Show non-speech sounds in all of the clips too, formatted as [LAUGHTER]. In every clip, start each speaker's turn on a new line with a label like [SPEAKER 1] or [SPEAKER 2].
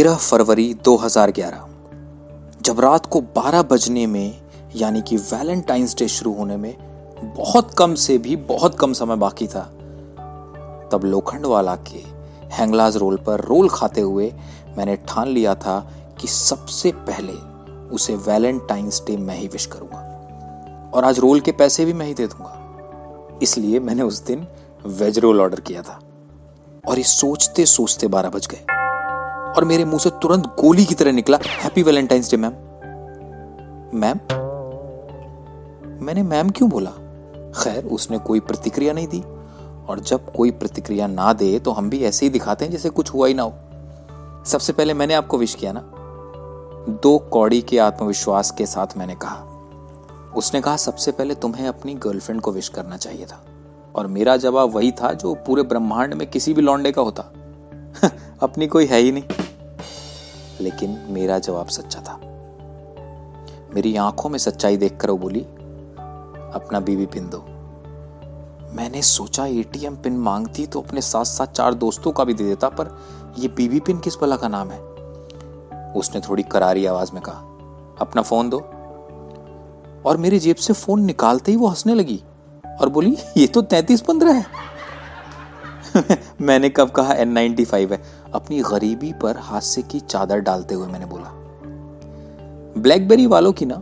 [SPEAKER 1] तेरह फरवरी 2011 जब रात को 12 बजने में, यानी कि वैलेंटाइंस डे शुरू होने में, बहुत कम से भी बहुत कम समय बाकी था, तब लोखंड वाला के हैंगलाज रोल पर रोल खाते हुए मैंने ठान लिया था कि सबसे पहले उसे वैलेंटाइंस डे मैं ही विश करूँगा, और आज रोल के पैसे भी मैं ही दे दूँगा। इसलिए मैंने उस दिन वेज रोल ऑर्डर किया था, और ये सोचते सोचते बारह बज गए। और मेरे मुँह से तुरंत गोली की तरह निकला। Happy Valentine's day ma'am ma'am मैंने मैम क्यों बोला? खैर, उसने कोई प्रतिक्रिया नहीं दी। और जब कोई प्रतिक्रिया ना दे तो हम भी ऐसे ही दिखाते हैं जैसे कुछ हुआ ही ना हो। सबसे पहले मैंने आपको विश किया ना। दो कौड़ी के आत्मविश्वास के साथ मैंने कहा। उसने कहा, सबसे पहले तुम्हें अपनी गर्लफ्रेंड को विश करना चाहिए था। और मेरा जवाब वही था जो पूरे ब्रह्मांड में किसी भी लौंडे का होता। [LAUGHS] अपनी कोई है ही नहीं। लेकिन मेरा जवाब सच्चा था। मेरी आँखों में सच्चाई देखकर वो बोली, अपना बीबी पिन दो। मैंने सोचा एटीएम पिन मांगती तो अपने साथ साथ चार दोस्तों का भी दे देता, पर ये बीबी पिन किस भला का नाम है? उसने थोड़ी करारी आवाज़ में कहा, अपना फ़ोन दो। और मेरी जेब से फ़ोन निकालते ही वो हंसने लगी और बोली, ये तो तैतीस पंद्रह है। [LAUGHS] मैंने कब कहा, एन नाइनटी फाइव है। अपनी गरीबी पर हास्य की चादर डालते हुए मैंने बोला, ब्लैकबेरी वालों की ना,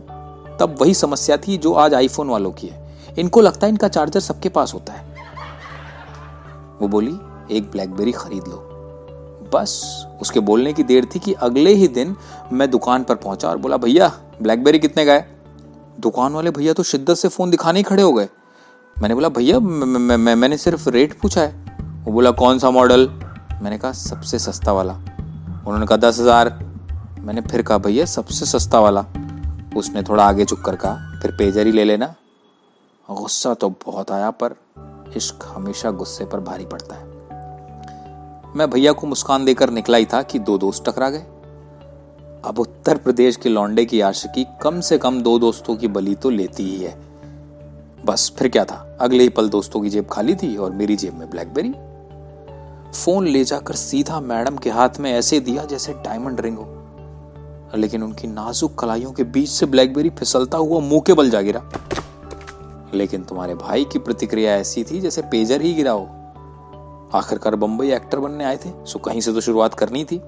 [SPEAKER 1] तब वही समस्या थी जो आज आईफोन वालों की है। इनको लगता है इनका चार्जर सबके पास होता है। वो बोली, एक ब्लैकबेरी खरीद लो। बस, उसके बोलने की देर थी कि अगले ही दिन मैं दुकान पर पहुँचा और बोला, भैया, ब्लैकबेरी कितने का है? दुकान वाले, भैया तो शिद्दत से फ़ोन दिखाने ही खड़े हो गए। मैंने बोला, भैया मैंने सिर्फ़ रेट पूछा है। वो बोला, कौन सा मॉडल? मैंने कहा, सबसे सस्ता वाला। उन्होंने कहा, दस हज़ार। मैंने फिर कहा, भैया, सबसे सस्ता वाला। उसने थोड़ा आगे चुक कर कहा, फिर पेजर ही ले लेना। गुस्सा तो बहुत आया, पर इश्क हमेशा गुस्से पर भारी पड़ता है। मैं भैया को मुस्कान देकर निकला ही था कि दो दोस्त टकरा गए। अब उत्तर प्रदेश के लौंडे की आशिकी कम से कम दो दोस्तों की बलि तो लेती ही है। बस फिर क्या था? अगले ही पल दोस्तों की जेब खाली थी और मेरी जेब में ब्लैकबेरी। फ़ोन ले जाकर सीधा मैडम के हाथ में ऐसे दिया जैसे डायमंड रिंग हो। लेकिन उनकी नाजुक कलाइयों के बीच से ब्लैकबेरी फिसलता हुआ मुँह के बल जा गिरा। लेकिन तुम्हारे भाई की प्रतिक्रिया ऐसी थी जैसे पेजर ही गिरा हो। आखिरकार बंबई एक्टर बनने आए थे, सो कहीं से तो शुरुआत करनी थी।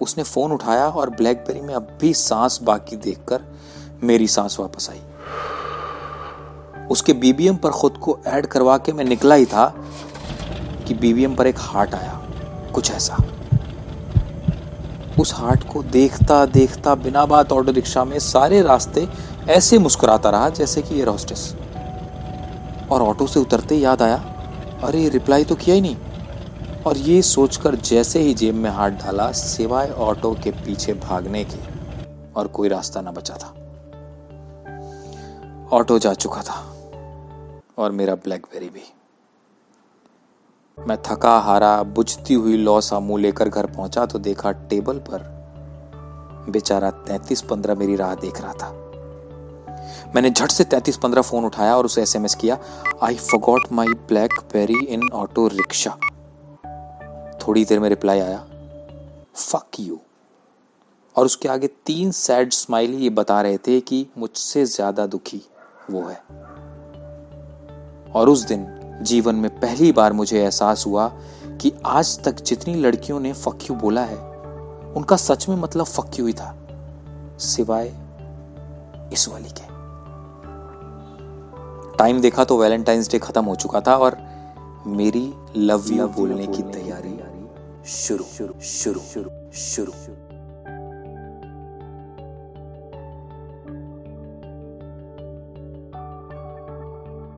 [SPEAKER 1] उसने फ़ोन उठाया और ब्लैकबेरी में अब भी सांस बाकी देखकर मेरी सांस वापस आई। उसके बीबीएम पर खुद को ऐड करवा के मैं निकला ही था कि बीबीएम पर एक हार्ट आया, कुछ ऐसा। उस हार्ट को देखता देखता, बिना बात ऑटो रिक्शा में सारे रास्ते ऐसे मुस्कुराता रहा जैसे कि एयर होस्टेस और ऑटो से उतरते याद आया, अरे, रिप्लाई तो किया ही नहीं। और ये सोचकर जैसे ही जेब में हाथ डाला, सिवाय ऑटो के पीछे भागने के, और कोई रास्ता ना बचा था। ऑटो जा चुका था, और मेरा ब्लैकबेरी भी। मैं थका, हारा, बुझती हुई लौ मुँह लेकर घर पहुँचा तो देखा टेबल पर बेचारा तैतीस पंद्रह मेरी राह देख रहा था। मैंने झट से तैतीस पंद्रह फ़ोन उठाया और उसे एसएमएस किया I forgot my BlackBerry in auto rickshaw थोड़ी देर में रिप्लाई आया फक यू और उसके आगे तीन सैड स्माइली ये बता रहे थे कि मुझसे ज़्यादा दुखी वो है। और उस दिन जीवन में पहली बार मुझे एहसास हुआ कि आज तक जितनी लड़कियों ने फक्यू बोला है, उनका सच में मतलब फक्यू ही था, सिवाय इस वाली के। टाइम देखा तो वैलेंटाइंस डे खत्म हो चुका था और मेरी लव यू बोलने की तैयारी शुरू शुरू शुरू शुरू शुरू।